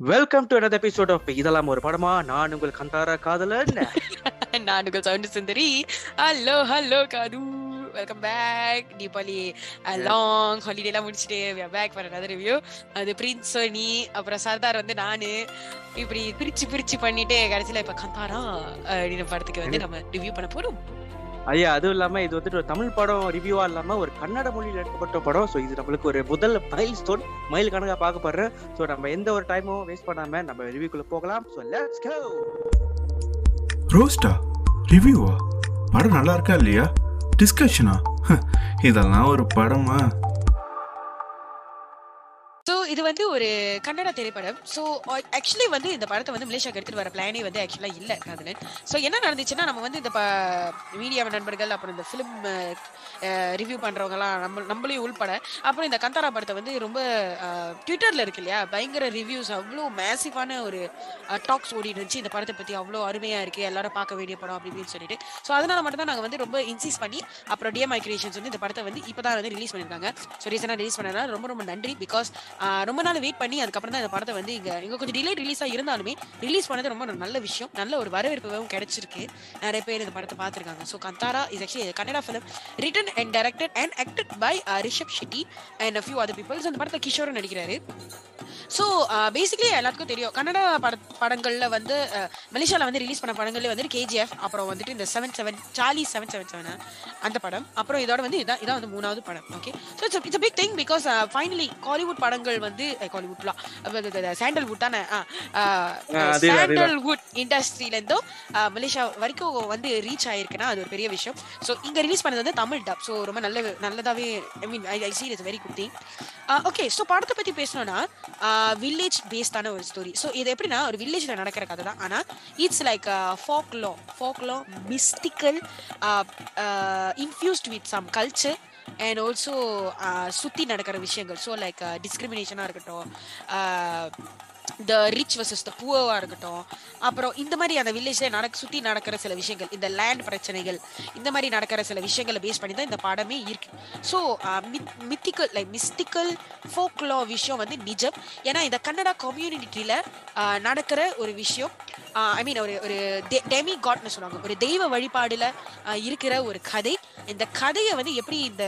Welcome to another episode of இதெல்லாம் ஒரு படமா? நான் உங்கள் கந்தாரா காதலன். நான் உங்கள் சவுண்ட் சுந்தரி. ஹலோ ஹலோ காது. Welcome back Deepavali long holiday எல்லாம் முடிச்சுட்டு பேக் ஃபார் another ரிவ்யூ அது பிரின்ஸ் சோனி அப்புறம் சர்தார் வந்து நானு. இப்படி பிரிச்சு பிரிச்சு பண்ணிட்டு கடைசியில இப்ப கந்தாரா அப்படின்னு படத்துக்கு வந்து நம்ம ரிவ்யூ பண்ண போறோம். ஐயா அதுவும் இல்லாம இது வந்துட்டு ஒரு தமிழ் படம் ரிவ்யூவா இல்லாம ஒரு கன்னட மொழியில் எடுக்கப்பட்ட படம். ஸோ இது நம்மளுக்கு ஒரு முதல் மைல் ஸ்டோன் மைல் கணக்காக பார்க்க ஸோ நம்ம எந்த ஒரு டைமும் வேஸ்ட் பண்ணாம நம்ம ரிவ்யூக்குள்ள போகலாம். ஸோ லெட்ஸ் கோ ரோஸ்டா ரிவ்யூவா படம் நல்லா இருக்கா இல்லையா? டிஸ்கஷனா இதெல்லாம் ஒரு படமா? இது வந்து ஒரு கன்னட திரைப்படம். ஸோ ஆக்சுவலி வந்து இந்த படத்தை வந்து மலேசியாக்கு எடுத்துட்டு வர பிளானே வந்து ஆக்சுவலாக இல்லை அதுல ஸோ என்ன நடந்துச்சுன்னா நம்ம வந்து இந்த மீடியா நண்பர்கள் அப்புறம் இந்த ஃபிலிம் ரிவ்யூ பண்றவங்கலாம் நம்ம நம்மளையும் உள்பட அப்புறம் இந்த கந்தாரா படத்தை வந்து ரொம்ப ட்விட்டர்ல இருக்கு இல்லையா? பயங்கர ரிவ்யூஸ் அவ்வளோ மேசிவான ஒரு டாக்ஸ் ஓடிட்டு இருந்துச்சு. இந்த படத்தை பத்தி அவ்வளோ அருமையா இருக்கு எல்லாரும் பார்க்க வேண்டிய படம் அப்படின்னு சொல்லிட்டு. ஸோ அதனால மட்டும் தான் நாங்கள் வந்து ரொம்ப இன்சிஸ் பண்ணி அப்புறம் டிஎம்ஐ கிரியேஷன்ஸ் வந்து இந்த படத்தை வந்து இப்போதான் வந்து ரிலீஸ் பண்ணியிருக்காங்க. ஸோ ரீசெண்டாக ரிலீஸ் பண்ணனால ரொம்ப ரொம்ப நன்றி. பிகாஸ் ரொம்ப நாள் வெயிட் பண்ணி அதுக்கப்புறம் தான் இந்த படத்தை வந்து இங்க இங்க கொஞ்சம் டிலே ரிலீஸா இருந்தாலுமே ரிலீஸ் பண்ணது ரொம்ப நல்ல விஷயம். நல்ல ஒரு வரவேற்பும் கிடைச்சிருக்கு. நிறைய பேர் இந்த படத்தை பார்த்துருக்காங்க. So Kantara is actually Kannada film written and directed and acted by Rishab Shetty and few other peoples அந்த படத்தை கிஷோரும் நடிக்கிறாரு. ஸோ பேசிக்கலி எல்லாத்துக்கும் தெரியும். கன்னடா பட படங்கள்ல வந்து மலேசியாவில் வந்து ரிலீஸ் பண்ண படங்கள்ல வந்து கேஜிஎஃப் அப்புறம் வந்துட்டு இந்த seven seven Charlie seven seven seven அந்த படம். அப்புறம் இதோட வந்து இதான் இதான் வந்து மூணாவது படம் okay so it's it's big thing because finally Kollywood படங்கள் வந்து காலிவுட்லாம் சாண்டல்வுட் தானே? சாண்டல்வுட் இண்டஸ்ட்ரியிலேருந்தும் மலேசியா வரைக்கும் வந்து ரீச் ஆயிருக்குன்னா அது ஒரு பெரிய விஷயம். ஸோ இங்கே ரிலீஸ் பண்ணது வந்து தமிழ் டப் ஸோ ரொம்ப நல்ல நல்லதாகவே I mean I see it's very good thing okay so படத்தை பற்றி பேசணும்னா வில்லேஜ் பேஸ்டான ஒரு ஸ்டோரி ஸோ இது எப்படின்னா ஒரு வில்லேஜில் நடக்கிற கதை தான். ஆனால் it's like folklore folklore mystical infused with some culture and also சுற்றி நடக்கிற விஷயங்கள். ஸோ லைக் டிஸ்கிரிமினேஷனாக இருக்கட்டும் த ரிச் வர்சஸ் த புவராக இருக்கட்டும். அப்புறம் இந்த மாதிரி அந்த வில்லேஜில் நடக்க சுற்றி நடக்கிற சில விஷயங்கள் இந்த லேண்ட் பிரச்சனைகள் இந்த மாதிரி நடக்கிற சில விஷயங்களை பேஸ் பண்ணி தான் இந்த பாடமே இருக்கு. ஸோ மித்திக்கல் லைக் மிஸ்டிக்கல் ஃபோக்லா விஷயம் வந்து நிஜம். ஏன்னா இந்த கன்னடா கம்யூனிட்டியில் நடக்கிற ஒரு விஷயம் ஐ மீன் ஒரு ஒரு டெமி காட்னு சொல்லுவாங்க. ஒரு தெய்வ வழிபாடுல இருக்கிற ஒரு கதை. இந்த கதையை வந்து எப்படி இந்த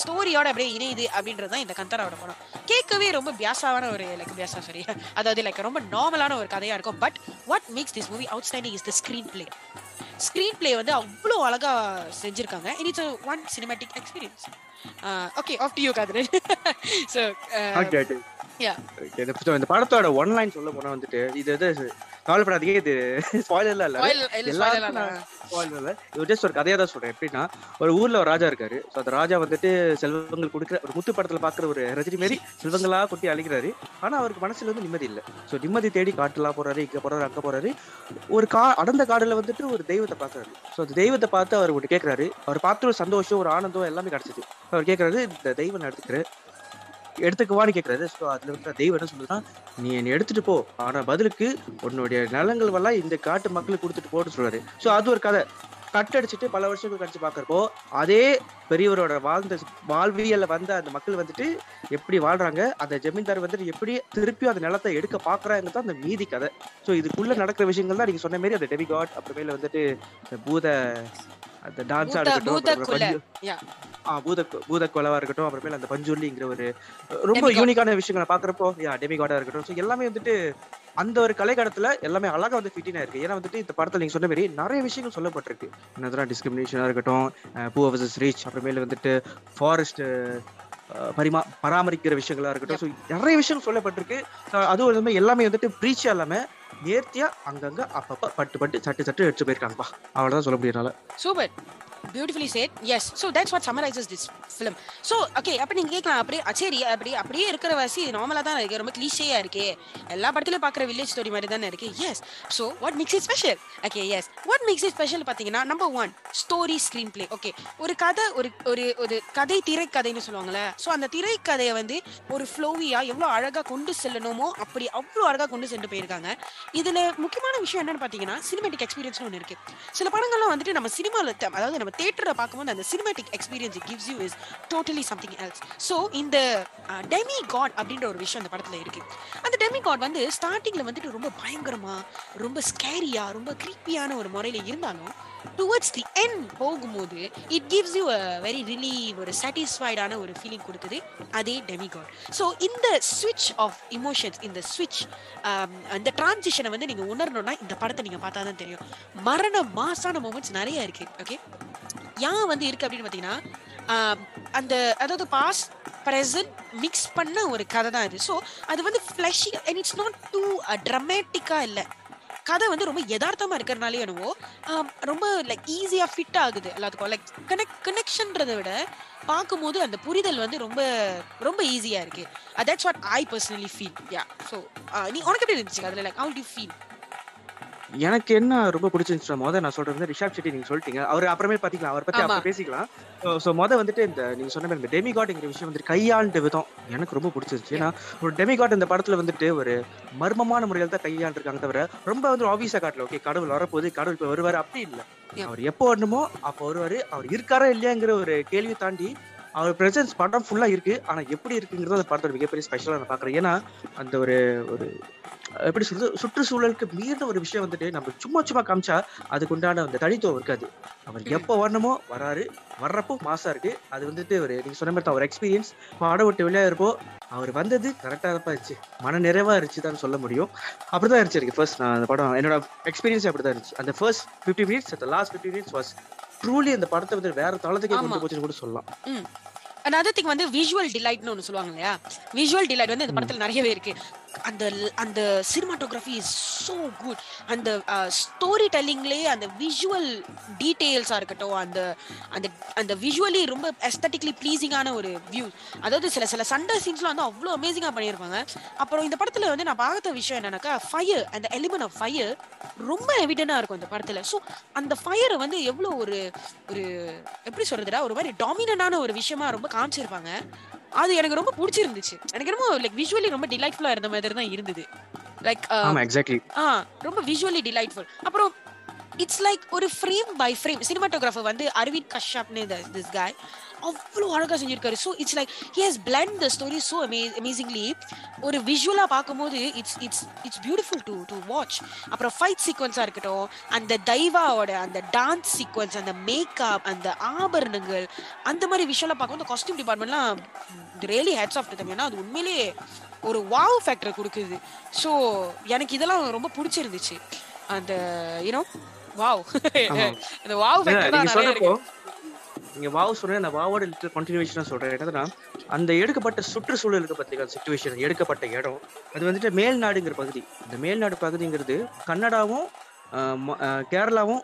ஸ்டோரியோட அப்படியே இணையுது அப்படின்றது தான் இந்த கந்தராவோட படம் கேட்கவே ரொம்ப பியாசாவான ஒரு லைக் பியாசா சரி அதாவது லைக் ரொம்ப நார்மலான ஒரு கதையா இருக்கும். But what makes this movie outstanding is the screenplay screenplay வந்து அவ்வளோ அழகா செஞ்சிருக்காங்க. It it's one cinematic experience okay off to you காதரன் so இந்த படத்தோட ஒன் லைன் சொல்ல போனா வந்துட்டு இது எது? கவலைப்படாதீங்க இது ஸ்பாயிலர்ல இல்ல. எல்லாரும் இது ஜஸ்ட் ஒரு கதையா தான் சொல்றேன். எப்படின்னா ஒரு ஊர்ல ஒரு ராஜா இருக்காரு. ஸோ அந்த ராஜா வந்துட்டு செல்வங்கள் கொடுக்குற ஒரு முத்து படத்துல பாக்குற ஒரு ரஜினி மாரி செல்வங்களா கொட்டி அழிக்கிறாரு. ஆனா அவருக்கு மனசுல வந்து நிம்மதி இல்லை. ஸோ நிம்மதி தேடி காட்டுலாம் போறாரு இங்க போறாரு அங்க போறாரு. ஒரு கா அடர்ந்த காடுல வந்துட்டு ஒரு தெய்வத்தை பாக்குறாரு. ஸோ அந்த தெய்வத்தை பார்த்து அவர் ஒன்று கேட்கிறாரு அவர் பார்த்து ஒரு சந்தோஷம் ஒரு ஆனந்தம் எல்லாமே கிடைச்சது. அவர் கேட்கறாரு இந்த தெய்வம் நான் எடுத்துக்கிறேன் எடுத்துக்குவான்னு கேட்கறது ஸோ அதில் இருக்கிற தெய்வம் என்ன சொல்லுதுன்னா நீ என்னை எடுத்துட்டு போ. ஆனால் பதிலுக்கு உன்னுடைய நலங்கள் எல்லாம் இந்த காட்டு மக்களுக்கு கொடுத்துட்டு போட்டு சொல்றாரு. ஸோ அது ஒரு கதை. கட்டடிச்சிட்டு பல வருஷங்கள் கழிச்சு பார்க்குறப்போ அதே பெரியவரோட வாழ்ந்த வாழ்வியல்ல வந்த அந்த மக்கள் வந்துட்டு எப்படி வாழ்றாங்க அந்த ஜமீன்தார் வந்துட்டு எப்படி திருப்பியும் அந்த நிலத்தை எடுக்க பாக்குறாங்க தான் அந்த மீதி கதை. ஸோ இதுக்குள்ள நடக்கிற விஷயங்கள் தான் நீங்க சொன்ன மாதிரி அந்த டெபிகாட் அப்புறமேல வந்துட்டு இந்த பூத அந்த டான்ஸா இருக்கட்டும் பூத பூத கொலவா இருக்கட்டும் அப்புறமேல அந்த பஞ்சுர்லிங்கிற ஒரு ரொம்ப யூனிக்கான விஷயங்களை பாக்குறப்போ யா டெமிகாடா இருக்கட்டும். ஸோ எல்லாமே வந்துட்டு அந்த ஒரு கலைக்காலத்துல எல்லாமே அழகா வந்து ஃபிட்டினா இருக்கு. ஏன்னா வந்துட்டு இந்த படத்துல நீங்க சொன்ன மாதிரி நிறைய விஷயங்கள் சொல்லப்பட்டிருக்கு. என்னதான் டிஸ்கிரிமினேஷனா இருக்கட்டும் பூ வர்சஸ் ரீச் அப்புறமேல வந்துட்டு ஃபாரஸ்ட் பரிமா பராமரிக்கிற விஷயங்களா இருக்கட்டும். ஸோ நிறைய விஷயம் சொல்லப்பட்டிருக்கு. அதுவும் இல்லாம எல்லாமே வந்துட்டு ப்ரீச்சா இல்லாம நேர்த்தியா அங்கங்க அப்பப்ப பட்டு பட்டு சட்டு சட்டு எடுத்து போயிருக்காங்கப்பா. அவ்வளவுதான் சொல்ல முடியறனால super. Beautifully said yes so that's what summarises this film so okay அப்போ நீங்கள் கேட்கலாம். அப்படியே சரி அப்படி அப்படியே இருக்கிற வாசி நார்மலாக தான் இருக்கு. ரொம்ப கிளீஷேயாக இருக்கே. எல்லா படத்துலையும் பார்க்குற வில்லேஜ் ஸ்டோரி மாதிரி தானே இருக்கு. Yes so what makes it special okay yes what makes it special பார்த்தீங்கன்னா number one story screenplay okay ஒரு கதை ஒரு ஒரு ஒரு கதை திரைக்கதைன்னு சொல்லுவாங்களே ஸோ அந்த திரைக்கதையை வந்து ஒரு ஃப்ளோவியாக எவ்வளோ அழகாக கொண்டு செல்லணுமோ அப்படி அவ்வளோ அழகாக கொண்டு சென்று போயிருக்காங்க. இதில் முக்கியமான விஷயம் என்னன்னு பார்த்தீங்கன்னா சினிமேட்டிக் எக்ஸ்பீரியன்ஸ்னு ஒன்று இருக்கு. சில படங்கள்லாம் வந்துட்டு நம்ம சினிமாவில் அதாவது நம்ம நம்ம தியேட்டரை பார்க்கும்போது அந்த cinematic experience gives you is totally something else so இந்த டெமி காட் அப்படின்ற ஒரு விஷயம் அந்த படத்தில் இருக்கு. அந்த டெமி காட் வந்து ஸ்டார்டிங்கில் வந்துட்டு ரொம்ப பயங்கரமாக ரொம்ப ஸ்கேரியா ரொம்ப கிரீப்பியான ஒரு முறையில் இருந்தாலும் டுவர்ட்ஸ் தி என் போகும்போது it gives you a very relieve ஒரு சாட்டிஸ்ஃபைடான ஒரு ஃபீலிங் கொடுக்குது அதே டெமிகாட் ஸோ இந்த ஸ்விட்ச் ஆஃப் இமோஷன்ஸ் இந்த ஸ்விட்ச் அந்த டிரான்சிஷனை வந்து நீங்கள் உணரணும்னா இந்த படத்தை நீங்கள் பார்த்தா தான் தெரியும். மரண மாசான மூமெண்ட்ஸ் நிறைய இருக்கு ஓகே ஏன் வந்து இருக்கு அப்படின்னு பார்த்தீங்கன்னா அந்த அதாவது பாஸ் ப்ரெசன்ட் மிக்ஸ் பண்ண ஒரு கதை தான் இது. ஸோ அது வந்து ஃப்ளஷி அண்ட் இட்ஸ் நாட் டூ ட்ரமேட்டிக்காக இல்லை. கதை வந்து ரொம்ப யதார்த்தமா இருக்கிறனாலே என்னவோ ரொம்ப லைக் ஈஸியா ஃபிட் ஆகுது எல்லாத்துக்கும். லைக் கனெக்ட் கனெக்ஷன்றதை விட பார்க்கும்போது அந்த புரிதல் வந்து ரொம்ப ரொம்ப ஈஸியா இருக்கு. That's what I personally feel yeah so நீ உனக்கு எப்படி இருந்துச்சு அதில் லைக் ஹவு டு ஃபீல் எனக்கு என்ன ரொம்ப பிடிச்சிருந்துச்சு முதல்ல நான் சொல்றது ரிஷாப் செட்டி நீங்க சொல்லிட்டீங்க. அவர் அப்புறமே பாத்தீங்களா அவரை பத்தி. அப்புறம் பேசிக்கலாம். ஸோ முத வந்துட்டு இந்த நீங்க சொன்ன மாதிரி இந்த டெமிகாட்ங்கிற விஷயம் வந்து கையாண்ட விதம் எனக்கு ரொம்ப பிடிச்சிருந்துச்சு. ஏன்னா ஒரு டெமிகாட் இந்த படத்துல வந்துட்டு ஒரு மர்மமான முறையில் தான் கையாண்டிருக்காங்க தவிர ரொம்ப வந்து ஆபீஸா காட்டல. ஓகே கடவுள் வரப்போகுது கடவுள் இப்போ வருவாரு அப்படி இல்ல. அவர் எப்போ வரணுமோ அப்போ வருவாரு. அவர் இருக்காரா இல்லையாங்கிற ஒரு கேள்வி தாண்டி அவர் பிரசன்ஸ் படம் ஃபுல்லா இருக்கு. ஆனா எப்படி இருக்குங்கிறது அந்த படத்தோட மிகப்பெரிய ஸ்பெஷலா நான் பாக்குறேன் ஏன்னா அந்த ஒரு ஒரு எப்படி சொல்றது சுற்றுச்சூழலுக்கு மீறின ஒரு விஷயம் வந்துட்டு நம்ம சும்மா சும்மா காமிச்சா அதுக்கு உண்டான அந்த தனித்துவம் இருக்காது. அவர். எப்போ வரணுமோ வராரு. வர்றப்போ மாசா இருக்கு. அது வந்துட்டு ஒரு நீங்க சொன்ன மாதிரி தான் ஒரு எக்ஸ்பீரியன்ஸ் படம் விட்டு வெளியே இருப்போ அவர் வந்தது கரெக்டா தான் இருந்துச்சு. மன நிறைவா இருந்துச்சு தான் சொல்ல முடியும். அப்படிதான் இருந்துச்சு எனக்கு ஃபர்ஸ்ட் நான் அந்த படம் என்னோட எக்ஸ்பீரியன்ஸ் அப்படிதான் இருந்துச்சு. அந்த ஃபர்ஸ்ட் ஃபிஃப்டி மினிட்ஸ் அந்த last fifty minutes was truly அந்த படத்தை வந்து வேற தளத்துக்கே. கொண்டு போச்சுன்னு கூட சொல்லலாம். அதாவது திங் வந்து விஷுவல் டிலைட்னு ஒன்று சொல்லுவாங்க இல்லையா? விஷுவல் டிலைட் வந்து இந்த படத்துல நிறையவே இருக்கு. அந்த அந்த சினிமாட்டோகிராஃபி இஸ் ஸோ குட் அந்த ஸ்டோரி டெல்லிங்லேயே அந்த விஷுவல் டீட்டெயில்ஸாக இருக்கட்டும் அந்த அந்த அந்த விஷுவலி ரொம்ப எஸ்தட்டிக்லி ப்ளீஸிங்கான ஒரு வியூ அதாவது சில சில சண்டை சீன்ஸ்லாம் வந்து அவ்வளோ அமேசிங்காக பண்ணியிருப்பாங்க. அப்புறம் இந்த படத்தில் வந்து நான் பார்த்த விஷயம் என்னன்னாக்கா ஃபயர் அந்த எலிமெண்ட் ஆஃப் ஃபயர் ரொம்ப எவிடனாக இருக்கும் இந்த படத்தில். ஸோ அந்த ஃபயரை வந்து எவ்வளோ ஒரு ஒரு எப்படி சொல்கிறதுடா ஒரு மாதிரி டாமினண்டான ஒரு விஷயமா ரொம்ப காமிச்சிருப்பாங்க. அது எனக்கு ரொம்ப பிடிச்சிருந்துச்சு. எனக்கு ரொம்ப லைக் விஷுவலி ரொம்ப டிலைட்ஃபுல்லா இருந்த மாதிரி தான் இருந்தது. லைக் ஆமா எக்ஸாக்ட்லி ஆ ரொம்ப விஷுவலி டிலைட்ஃபுல் அப்புறம் இட்ஸ் லைக் ஒரு ஃப்ரேம் பை ஃப்ரேம் சினிமாட்டோகிராஃபர் வந்து அரவிந்த் கஷ்யப்னு திஸ் காய் அவ்வளோ அழகா செஞ்சிருக்காரு. So it's like he has blend the story so ama amazingly ஒரு விஷுவலா பார்க்கும்போது it's it's it's beautiful to to watch அப்புறம் ஃபைட் சீக்வன்ஸா இருக்கட்டும் அந்த தைவாவோட அந்த டான்ஸ் சீக்வன்ஸ் அந்த மேக்கப் அந்த ஆபரணங்கள் அந்த மாதிரி விஷுவலா பார்க்கும்போது காஸ்டியூம் டிபார்ட்மெண்ட்லாம் ரியலி ஹெட்ஸ் ஆஃப் தம் ஏன்னா அது உண்மையிலேயே ஒரு வாவ் ஃபேக்டர் கொடுக்குது. ஸோ எனக்கு இதெல்லாம் ரொம்ப பிடிச்சிருந்துச்சு. அந்த யூனோ வாவ். அந்த வாவ் ஃபேக்டர் தான் நிறைய இருக்கு நீங்க வாவ் சொன்ன அந்த வாவோட லிட்டர் கண்டினியூஷனா சொல்றேன். என்னதுன்னா அந்த எடுக்கப்பட்ட சுற்றுச்சூழலுக்கு பார்த்தீங்கன்னா சுச்சுவேஷன் எடுக்கப்பட்ட இடம். அது வந்துட்டு மேல்நாடுங்கிற பகுதி. இந்த மேல்நாடு பகுதிங்கிறது கன்னடாவும் கேரளாவும்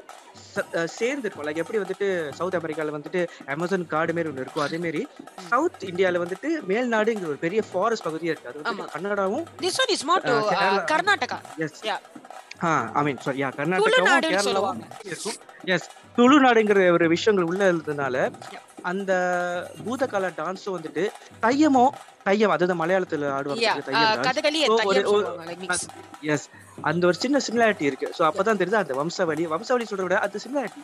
சேர்ந்து இருக்கும் லைக் எப்படி வந்துட்டு சவுத் அமெரிக்கால வந்துட்டு அமேசான் காடு மாரி ஒன்று இருக்கும் அதே மாதிரி சவுத் இந்தியால வந்துட்டு மேல்நாடுங்கிற ஒரு பெரிய ஃபாரஸ்ட் பகுதியா இருக்கு. அது. வந்துட்டு கன்னடாவும் Karnataka. Yes I mean sorry ya கர்நாடகாவும் கேரளாவும் எஸ் துளுநாடுங்கிற ஒரு விஷயங்கள் உள்ள இருந்ததுனால அந்த பூதகால டான்ஸும் வந்துட்டு தையமோ தையம் அதுதான் மலையாளத்துல ஆடுவாங்க எஸ் அந்த ஒரு சின்ன சிமிலாரிட்டி இருக்கு. சோ அப்பதான் தெரியுது? அந்த வம்சாவளி வம்சாவளி சொல்றத விட அது சிமிலாரிட்டி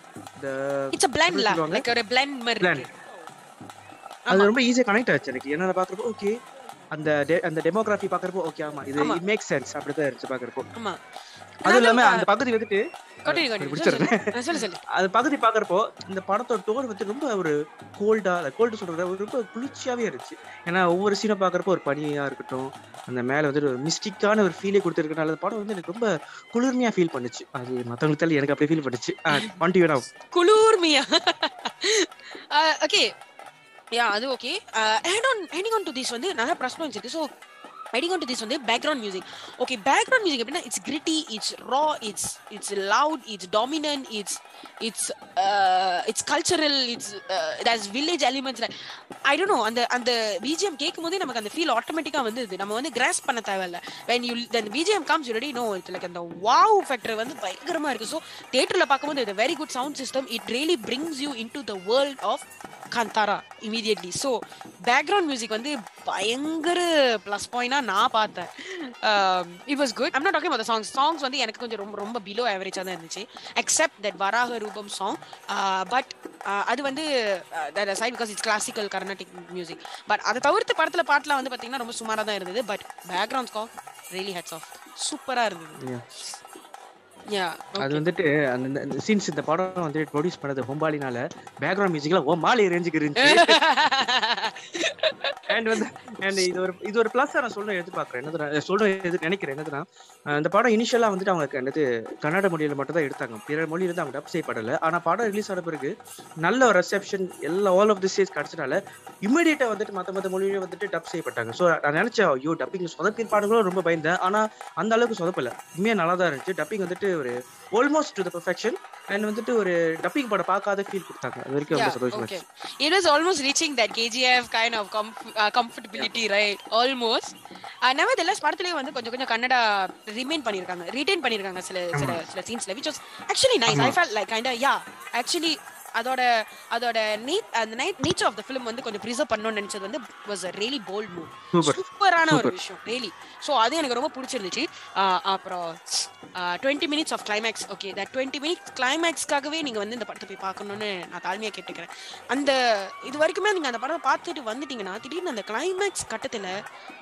அது. ரொம்ப ஈஸியா கனெக்ட் ஆச்சு எனக்கு. என்ன பாக்குறப்போ ஓகே அந்த அந்த டெமோகிராஃபி பாக்குறப்போ ஓகே ஆமா. இது. இட் மேக் சென்ஸ் அப்படிதான் இருந்துச்சு பாக்குறப்போ. ஆமா. அதுவும் இல்லாம அந்த பகுதி வந்துட்டு அந்த பகுதி பாக்குறப்போ இந்த படத்தோட டோன் வந்து ரொம்ப ஒரு கோல்டா கோல்டு சொல்றத ஒரு ரொம்ப குளிர்ச்சியாவே இருந்துச்சு. ஏன்னா ஒவ்வொரு சீனை பாக்குறப்போ ஒரு பனியா இருக்கட்டும் அந்த மேல வந்துட்டு ஒரு மிஸ்டிக்கான ஒரு ஃபீலே கொடுத்துருக்கனால அந்த படம் வந்து எனக்கு ரொம்ப குளிர்மையா ஃபீல் பண்ணுச்சு. அது மத்தவங்களுக்கு தெரியல எனக்கு அப்படியே ஃபீல் பண்ணுச்சு. குளூர்மியா? ஓகே யா அது okay head on heading on to this வந்து நிறைய plus points so heading on to this வந்து background music okay background music எப்படின்னா it's gritty it's raw it's it's loud it's dominant it's it's it's cultural it's that's village elements I don't know அந்த அந்த BGM கேட்கும் போதே நமக்கு அந்த feel ஆட்டோமேட்டிக்காக வந்துது. நம்ம வந்து கிராஸ் பண்ண தேவையில்ல. When you then BGM comes ready no it's like அந்த வாவ் ஃபேக்டர் வந்து பயங்கரமாக இருக்குது ஸோ தேட்டரில் பார்க்கும்போது it very good sound system it really brings you into the world of Kantara immediately so background music வந்து பயங்கர ப்ளஸ் பாயிண்டாக தான் நான் பார்த்தேன். It was good I'm not talking about songs songs வந்து எனக்கு கொஞ்சம் ரொம்ப ரொம்ப பிலோ ஆவரேஜா தான் இருந்துச்சு. எக்ஸப்ட் தட் வராக ரூபம் சாங் பட் அது வந்து side because it's classical Carnatic music but அதை தவிர்த்து படத்துல பாட்டுலாம் வந்து பாத்தீங்கன்னா ரொம்ப சுமாரா தான் இருந்தது. But background score really hats off சூப்பரா இருந்தது. அது வந்துட்டு அந்த சீன்ஸ் இந்த படம் வந்து ப்ரொடியூஸ் பண்ணது ஹொம்பாலினால பேக்ரவுண்ட் மியூசிக்ல ஓ மாலி ரேஞ்சுக்கு இருந்துச்சு. அண்ட் வந்து அண்ட் இது ஒரு இது ஒரு பிளஸ் நான் சொல்ல எதிர்பார்க்கறேன் என்னது சொல்ல எது நினைக்கிறேன் என்னதுன்னா இந்த படம் இனிஷியலா வந்துட்டு அவங்க என்னது கன்னட மொழியில மட்டும் தான் எடுத்தாங்க. பிற மொழியில இருந்து அவங்க டப் செய்யப்படல ஆனா படம் ரிலீஸ் ஆன பிறகு நல்ல ஒரு ரெசெப்ஷன் எல்லா ஆல் ஆஃப் தி ஸ்டேஜ் கிடைச்சனால இமீடியட்டா வந்துட்டு மத்த மத்த மொழியில வந்துட்டு டப் செய்யப்பட்டாங்க. ஸோ நான் நினைச்சேன் ஐயோ டப்பிங் சொதப்பின் ரொம்ப பயந்தேன். ஆனா அந்த அளவுக்கு சொதப்பல. உண்மையா நல்லா தான் இருந்துச்சு. டப்பிங் வந்துட்டு ஒரு almost to the perfection and வந்துட்டு ஒரு டப்பிங் படம் பார்க்காத ஃபீல் கொடுத்தாங்க அது வரைக்கும் ரொம்ப சந்தோஷமா. It was almost reaching that KGF kind of comf- uh, comfortability, right? Almost. Uh, nevertheless, படத்துலயே வந்து கொஞ்சம் கொஞ்சம் கன்னடா ரிமைன் பண்ணிருக்காங்க ரிட்டைன் பண்ணிருக்காங்க சில சில சில சீன்ஸ்ல was actually nice i felt like kind of yeah actually அதோட அதோட நீட் அந்த night nature of the film வந்து கொஞ்சம் ப்ரிசர்வ் பண்ணணும்னு நினைச்சது வந்து was a really bold move. சூப்பரான ஒரு விஷயம் ரியலி ஸோ அது எனக்கு ரொம்ப பிடிச்சிருந்துச்சு. அப்புறம் twenty minutes of climax okay that twenty minutes கிளைமேக்ஸ்க்காகவே நீங்க வந்து இந்த படத்தை போய் பார்க்கணும்னு நான் தாழ்மையா கேட்டுக்கிறேன். அந்த இது வரைக்குமே நீங்க அந்த படத்தை பார்த்துட்டு வந்துட்டீங்கன்னா திடீர்னு அந்த கிளைமேக்ஸ் கட்டத்துல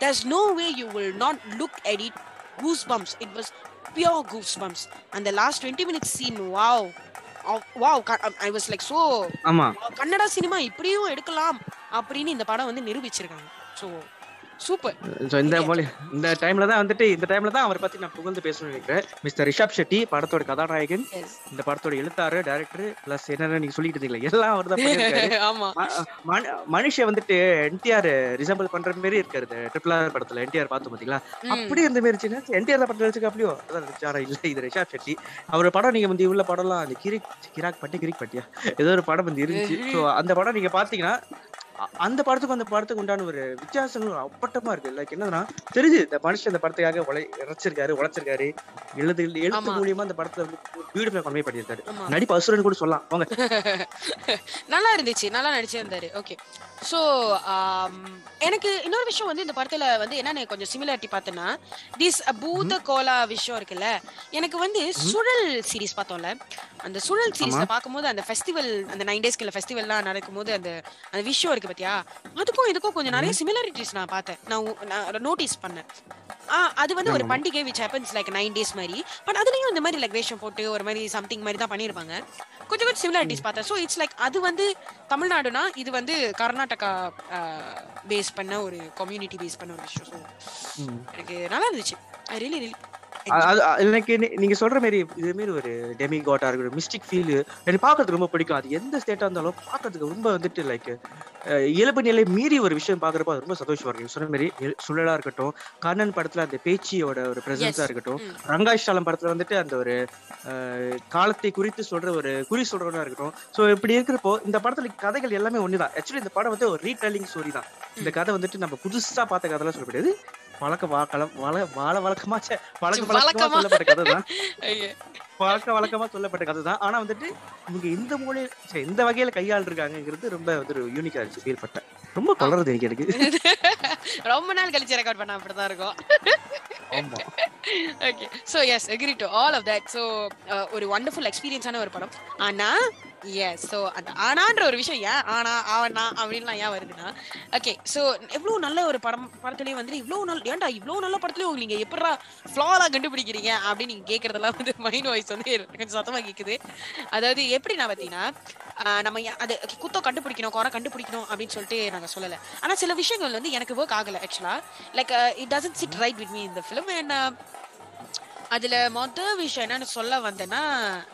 there's no way you will not look at it goosebumps. It was pure goosebumps. and the last 20 minutes scene wow. Ka- i was like so ஆமா. கன்னடா சினிமா இப்படியும் எடுக்கலாம் அப்படின்னு இந்த படம் வந்து நிரூபிச்சிருக்காங்க. ஸோ சூப்பர் ஸோ இந்த மொழி இந்த டைம்ல தான் வந்துட்டு இந்த டைம்ல தான் அவரை பத்தி நான் புகழ்ந்து பேசணும்னு நினைக்கிறேன். மிஸ்டர் ரிஷப் ஷெட்டி படத்தோட கதாநாயகன் இந்த படத்தோட எழுத்தாரு டைரக்டர் பிளஸ் என்னென்ன நீங்க சொல்லிட்டு இருந்தீங்களா எல்லாம் அவர் தான் மனுஷன் வந்துட்டு என்டிஆர் ரிசம்பிள் பண்ற மாதிரி இருக்காரு ட்ரிபிள் ஆர் படத்துல என்டிஆர் பார்த்தோம் பாத்தீங்களா. அப்படி இருந்த மாதிரி இருந்துச்சு என்டிஆர் தான் படம் நடிச்சுக்க அப்படியோ? அதான் இல்ல இது ரிஷப் ஷெட்டி. அவர் படம் நீங்க வந்து இவ்வளவு படம்லாம் அந்த கிரிக் கிராக் பட்டி கிரிக் பட்டியா? ஏதோ ஒரு படம் வந்து இருந்துச்சு. ஸோ அந்த படம் நீங்க பாத்தீங்கன்னா அந்த படத்துக்கு அந்த படத்துக்கு உண்டான ஒரு வித்தியாசங்கள் அப்பட்டமா இருக்கு. லைக் என்னதுன்னா தெரியுது இந்த மனுஷன் இந்த படத்துக்காக உழை இறைச்சிருக்காரு உழைச்சிருக்காரு. எழுது எழுத்து. மூலியமா அந்த படத்துல வந்து பியூட்டிஃபுல்லா கன்வே பண்ணியிருக்காரு. நடிப்பு அசுரன் கூட சொல்லலாம். அவங்க நல்லா இருந்துச்சு நல்லா நடிச்சிருந்தாரு. ஓகே ஸோ எனக்கு இன்னொரு விஷயம் வந்து இந்த படத்துல வந்து என்னன்னு கொஞ்சம் சிமிலாரிட்டி பார்த்தேன்னா திஸ் பூத கோலா விஷயம் இருக்குல்ல எனக்கு வந்து சுழல் சீரிஸ் பார்த்தோம்ல. அந்த சுழல் சீரிஸ்ல பார்க்கும்போது அந்த ஃபெஸ்டிவல் அந்த நைன் டேஸ்க்குள்ள ஃபெஸ்டிவல்லாம் நடக்கும்போது அந்த அந்த விஷயம் இருக்கு பாத்தியா? அதுக்கும் இதுக்கும் கொஞ்சம் நிறைய சிமிலாரிட்டிஸ் நான் பார்த்தேன். நான் நோட்டீஸ் பண்ணேன். அது வந்து ஒரு பண்டிகை which happens like nine days மாதிரி. பட் அதுலயும் இந்த மாதிரி லைக் வேஷம் போட்டு ஒரு மாதிரி சம்திங் மாதிரி தான் பண்ணியிருப்பாங்க. கொஞ்சம் கொஞ்சம் சிமிலாரிட்டிஸ் பார்த்தேன். ஸோ இட்ஸ் லைக் அது வந்து தமிழ்நாடுனா இது வந்து கர்நாடகா பேஸ் பண்ண ஒரு கம்யூனிட்டி பேஸ் பண்ண ஒரு விஷயம். எனக்கு நல்லா இருந்துச்சு. ஐ ரியலி ரியலி எனக்கு நீங்க சொல்ற மாதிரி இது மாதிரி ஒரு டெமி காட்டா இருக்கட்டும் மிஸ்டிக் ஃபீல் எனக்கு பார்க்கறதுக்கு ரொம்ப பிடிக்கும். அது எந்த ஸ்டேட்டா இருந்தாலும் பார்க்கறதுக்கு ரொம்ப வந்துட்டு லைக் இயல்பு நிலை மீறி ஒரு விஷயம் பாக்குறப்ப அது ரொம்ப சந்தோஷமா இருக்கும். நீங்க சொன்ன மாதிரி சுழலா இருக்கட்டும் கர்ணன் படத்துல அந்த பேச்சியோட ஒரு பிரசன்ஸா. இருக்கட்டும் ம். ரங்காஷ்டாலம் படத்துல வந்துட்டு அந்த ஒரு அஹ், காலத்தை குறித்து சொல்ற ஒரு குறி சொல்றவனா இருக்கட்டும். சோ இப்படி இருக்கிறப்போ இந்த படத்துல கதைகள் எல்லாமே ஒண்ணுதான். ஆக்சுவலி இந்த படம் வந்து ஒரு ரீடெல்லிங் ஸ்டோரி தான். இந்த கதை வந்துட்டு நம்ம புதுசா பார்த்த கதைலாம் சொல்ல முடியாது. வழக்க வாக்கலாம் வள வாழ வழக்கமா வழக்க வழக்கமா. சொல்லப்பட்ட கதை தான் வழக்க வழக்கமா சொல்லப்பட்ட கதை தான் ஆனா வந்துட்டு இவங்க இந்த ச்சே, இந்த வகையில கையாளுருக்காங்கிறது ரொம்ப வந்து ஒரு யூனிக்கா இருந்துச்சு ஃபீல் பட்டேன் ரொம்ப கலருது எனக்கு எனக்கு. ரொம்ப நாள் கழிச்சு ரெக்கார்ட் பண்ண அப்படிதான் இருக்கும். Okay so yes agree to all of that so ஒரு வண்டர்ஃபுல் எக்ஸ்பீரியன்ஸான ஒரு படம். ஆனா எஸ் ஸோ அந்த ஆனான்ற ஒரு விஷயம் ஏன் ஆனா ஆவனா அப்படின்லாம் ஏன் வருதுன்னா ஓகே ஸோ எவ்வளோ நல்ல ஒரு படம் படத்துலேயே வந்து இவ்வளோ நல்ல ஏன்டா இவ்வளோ நல்ல படத்துலயும் நீங்க எப்படா ஃப்ளாலாம் கண்டுபிடிக்கிறீங்க அப்படின்னு நீங்க கேட்கறதெல்லாம் வந்து மைண்ட் வாய்ஸ் வந்து கொஞ்சம் சத்தமா கேக்குது. அதாவது எப்படி நான் பார்த்தீங்கன்னா நம்ம அது குத்தம் கண்டுபிடிக்கணும் குறை கண்டுபிடிக்கணும் அப்படின்னு சொல்லிட்டு நாங்க சொல்லல. ஆனா சில விஷயங்கள் வந்து எனக்கு ஒர்க் ஆகல actually like it doesn't sit right with me இந்த ஃபிலிம் அண்ட் அதுல மொத விஷயம் என்னன்னு சொல்ல வந்தேன்னா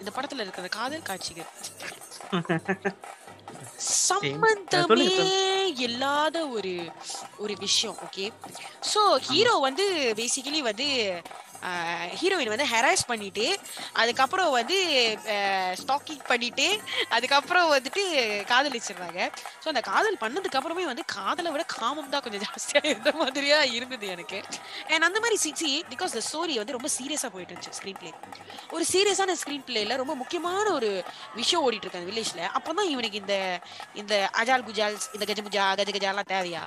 இந்த படத்துல இருக்கிற காதல் காட்சிகள். சம்பந்தமே இல்லாத ஒரு ஒரு விஷயம் ஓகே சோ ஹீரோ வந்து பேசிக்கலி வந்து ஹீரோயின் வந்து ஹெராஸ் பண்ணிட்டு அதுக்கப்புறம் வந்து ஸ்டாக்கிங் பண்ணிட்டு அதுக்கப்புறம் வந்துட்டு காதலிச்சிடுறாங்க. ஸோ அந்த காதல் பண்ணதுக்கு அப்புறமே வந்து காதலை விட காமம் தான் கொஞ்சம் ஜாஸ்தியாக இருந்த மாதிரியா இருந்தது எனக்கு. அண்ட் அந்த மாதிரி சிசி பிகாஸ் த ஸ்டோரி வந்து ரொம்ப சீரியஸாக போயிட்டு இருந்துச்சு ஸ்க்ரீன் பிளே ஒரு சீரியஸான ஸ்க்ரீன் பிளேல ரொம்ப முக்கியமான ஒரு விஷயம் ஓடிட்டு இருக்கு அந்த வில்லேஜ்ல அப்பதான் இவனுக்கு இந்த இந்த அஜால் குஜால்ஸ் இந்த கஜமுஜா கஜ கஜாலாம் தேவையா?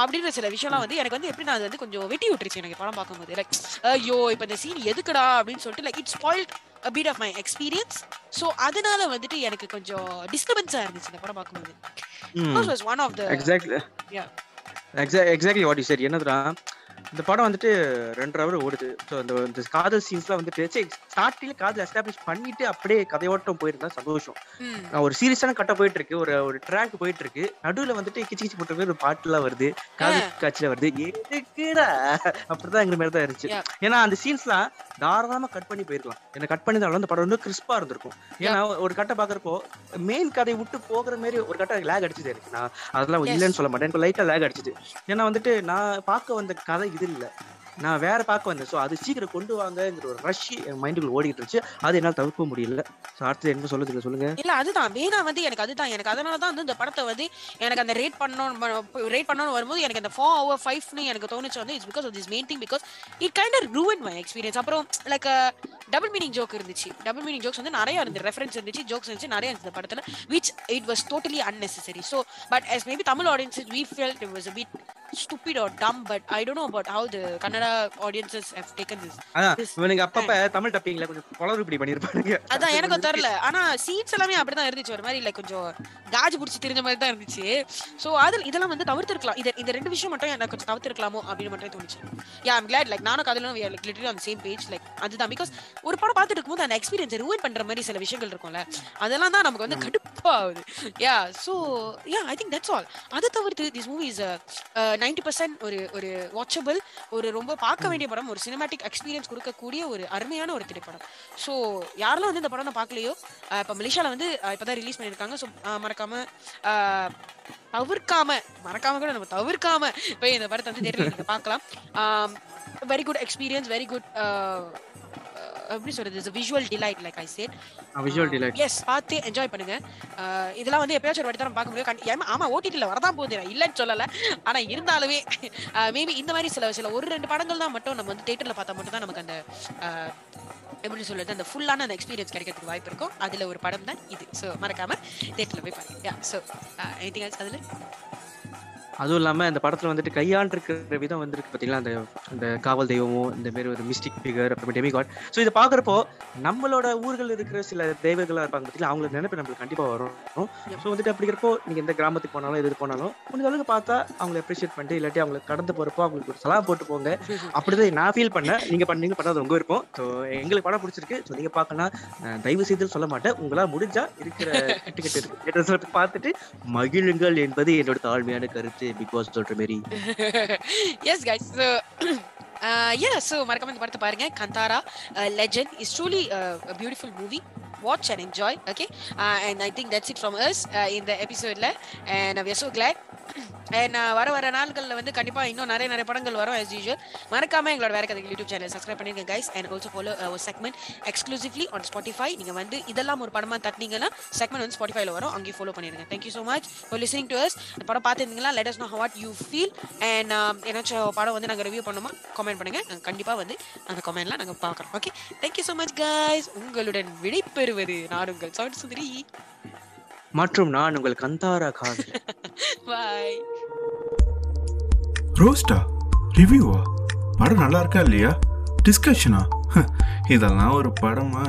அப்படின்ற சில விஷயம்லாம் வந்து எனக்கு வந்து எப்படி நான் அது வந்து கொஞ்சம் வெட்டி விட்டுருச்சு எனக்கு படம் பார்க்கும்போது. லைக் ஐயோ இப்போ இந்த சீன் எதுக்குடா அப்படின்னு சொல்லிட்டு like it's spoiled a bit of my experience. So அதனால வந்துட்டு எனக்கு கொஞ்சம் டிஸ்டர்பன்ஸாக இருந்துச்சு இந்த படம் பார்க்கும்போது. one of the exactly Yeah. Exactly what you சரி என்னதுடா? இந்த படம் வந்துட்டு ரெண்டரை ஹவர் ஓடுது. ஸோ அந்த இந்த காதல் சீன்ஸ்லாம் வந்துட்டு சரி ஸ்டார்டிங்ல காதல் எஸ்டாப்ளிஷ் பண்ணிட்டு அப்படியே கதையோட்டம் போயிருந்தா சந்தோஷம். நான் ஒரு சீரியஸான கட்ட போயிட்டு இருக்கு ஒரு ஒரு ட்ராக் போயிட்டு இருக்கு நடுவுல வந்துட்டு கிச்சு கிச்சு போட்ட ஒரு பாட்டுலாம் வருது. காதல் காட்சியில வருது. எதுக்குடா? அப்படிதான் மாதிரி தான் இருந்துச்சு. ஏன்னா அந்த சீன்ஸ்லாம் தாராளமா கட் பண்ணி போயிருக்கலாம். ஏன்னா கட் பண்ணிருந்தாலும் அந்த படம் வந்து கிறிஸ்பா இருந்திருக்கும். ஏன்னா ஒரு கட்டை பாக்குறப்போ மெயின் கதை விட்டு போகிற மாதிரி ஒரு கட்டை லேக் அடிச்சது எனக்கு. நான் அதெல்லாம். இல்லைன்னு சொல்ல மாட்டேன். எனக்கு லைட்டா லேக் அடிச்சது. ஏன்னா வந்துட்டு நான் பார்க்க வந்த கதை இது இல்ல. நான் வேற பார்க்க வந்தேன். ஸோ அது சீக்கிரம் கொண்டு வாங்கங்கிற ஒரு ரஷ் என் மைண்டுக்குள்ள ஓடிட்டு இருந்துச்சு. அது என்னால் தவிர்க்க முடியல. ஸோ அடுத்து என்ன சொல்லுது சொல்லுங்க. இல்ல அதுதான். மெயினா வந்து எனக்கு அதுதான். எனக்கு அதனால தான் வந்து இந்த படத்தை வந்து எனக்கு அந்த ரேட் பண்ணணும் ரேட் பண்ணணும் வரும்போது எனக்கு அந்த ஃபோர் ஹவர் ஃபைவ்னு எனக்கு தோணுச்சு வந்து it's because of this main thing because it kind of ruin my experience அப்புறம் லைக் டபுள் மீனிங் ஜோக் இருந்துச்சு. டபுள் மீனிங் ஜோக்ஸ் வந்து நிறைய இருந்து ரெஃபரன்ஸ் இருந்துச்சு ஜோக்ஸ் இருந்துச்சு நிறைய இருந்துச்சு இந்த படத்துல which it was totally unnecessary so but yes maybe Tamil audience we feel it was a stupid or dumb but i don't know about how the kannada audiences have taken this. இவனுங்க அப்பப்ப தமிழ் டப்பிங்ல கொஞ்சம் குளறு இப்படி பண்ணிருப்பானுங்க. அதான் எனக்கும் தெரியல. ஆனா seeds எல்லாமே அப்படிதான் இருந்துச்சு. ஒரு மாதிரி லைக் கொஞ்சம் காஜ் புடிச்சு தெரிஞ்ச மாதிரி தான் இருந்துச்சு. சோ அதுல இதெல்லாம் வந்து தவிர்த்திருக்கலாம். இது இந்த ரெண்டு விஷயம் மட்டும் எனக்கு கொஞ்சம் தவிர்த்திருக்கலாமோ அப்படின்னு மட்டும் தோணுச்சு. யா ஐம் கிளாட் லைக் நானும் கதையிலும் like literally on same page like அதுதான் பிகாஸ் ஒரு படம் பார்த்துட்டு இருக்கும்போது அந்த எக்ஸ்பீரியன்ஸ் ரூவன் பண்ற மாதிரி சில விஷயங்கள் இருக்கும்ல. அதெல்லாம் தான் நமக்கு வந்து கடுப்பா ஆகுது yeah so yeah I think that's all அதை தவிர்த்து this movie is ninety percent ஒரு ஒரு வாட்சபிள் ஒரு ரொம்ப பார்க்க வேண்டிய படம் ஒரு சினிமாட்டிக் எக்ஸ்பீரியன்ஸ் கொடுக்கக்கூடிய ஒரு அருமையான ஒரு திரைப்படம். ஸோ யாரெல்லாம் வந்து இந்த படம் நான் பார்க்கலையோ இப்ப மலேசியால வந்து இப்பதான் ரிலீஸ் பண்ணிருக்காங்க ஸோ மறக்காம தவிர்க்காம மறக்காம கூட நம்ம தவிர்க்காம போய் இந்த படத்தை வந்து தேட்டரில் நீங்க பார்க்கலாம். Very good experience very good எப்படி சொல்றது visual delight like I said visual delight yes பார்த்து என்ஜாய் பண்ணுங்க. அஹ் இதெல்லாம் வந்து எப்பயாச்சும் ஒரு வாட்டி தான் பார்க்க முடியும் ஆமா ஓடிடில வரதான் போகுது இல்லைன்னு சொல்லல. ஆனா இருந்தாலுமே மேபி இந்த மாதிரி சில சில ஒரு ரெண்டு படங்கள் தான் மட்டும் நம்ம வந்து தியேட்டர்ல பார்த்தா மட்டும் தான் நமக்கு அந்த அஹ், எப்படி சொல்றது அந்த ஃபுல்லான அந்த எக்ஸ்பீரியன்ஸ் கிடைக்கிறதுக்கு வாய்ப்பு இருக்கும். அதுல ஒரு படம் தான் இது. ஸோ மறக்காம தியேட்டர்ல போய் பாருங்க. யா ஸோ எனிதிங் எல்ஸ் அதுல? அதுவும் இல்லாம இந்த படத்துல வந்துட்டு கையாண்டிருக்கிற விதம் வந்துருக்கு பாத்தீங்களா? அந்த அந்த காவல் தெய்வமும் இந்த மாதிரி ஒரு மிஸ்டிக் ஃபிகர் அப்புறம் டெமிகாட் ஸோ இதை பாக்குறப்போ நம்மளோட ஊர்கள் இருக்கிற சில தெய்வங்களா இருப்பாங்க பாத்தீங்களா? அவங்களுக்கு நினைப்பு நம்மளுக்கு கண்டிப்பா வரும். ஸோ வந்துட்டு அப்படிங்கிறப்போ நீங்க எந்த கிராமத்துக்கு போனாலும் எது போனாலும் முடிஞ்ச அளவுக்கு பார்த்தா அவங்களை அப்ரிஷியேட் பண்ணிட்டு இல்லாட்டி அவங்களுக்கு கடந்து போறப்போ அவங்களுக்கு ஒரு சலாம் போட்டு போங்க. அப்படிதான் நான் ஃபீல் பண்ணேன். நீங்க பண்ணீங்க பண்ணாத உங்க விருப்பம். ஸோ எங்களுக்கு படம் பிடிச்சிருக்கு. ஸோ நீங்க பார்க்கணும் அஹ் தயவு செய்து சொல்ல மாட்டேன். உங்களா முடிஞ்சா இருக்கிற டிக்கெட் இருக்கு பார்த்துட்டு மகிழுங்கள் என்பது என்னோட தாழ்மையான கருத்து. பிக் பாஸ் சொல்ற மாதிரி yes guys so yeah so மறக்காம இந்த படத்தை பாருங்க. Kantara legend is truly beautiful movie watch and enjoy okay and I think that's it from us இந்த எபிசோட்ல and we are so glad நான் uh, வர வர நாட்களில் வந்து கண்டிப்பாக இன்னும் நிறைய நிறைய படங்கள் வரும் எஸ் யூஷுவல் மறக்காம எங்களோட வேற கதைகள் யூடியூப் சேனல் சப்ஸ்கிரைப் பண்ணிருங்க guys and also follow our segment exclusively on Spotify நீங்கள் வந்து இதெல்லாம் ஒரு படமா தட்டினீங்கன்னா செக்மெண்ட் வந்து ஸ்பாட்டிஃபைல வரும். அங்கேயும் ஃபாலோ பண்ணிருங்க. Thank you so much for listening to us இந்த படம் பார்த்துருந்தீங்களா? Let us know what you feel and ஏதாச்சும் படம் வந்து நாங்கள் ரிவ்யூ பண்ணுமா? கமெண்ட் பண்ணுங்க. நாங்கள் கண்டிப்பாக வந்து அந்த கமெண்ட்லாம் நாங்கள் பார்க்குறோம். Okay thank you so much guys உங்களுடன் விடைபெறுவது நான் உங்கள் சவுண்ட் சுந்தரி. மற்றும் நான் உங்கள் கந்தாரா காதல். பாய் ரோஸ்டா ரிவ்யூவா? படம் நல்லா இருக்கா இல்லையா? டிஸ்கஷனா இதெல்லாம் ஒரு படமா?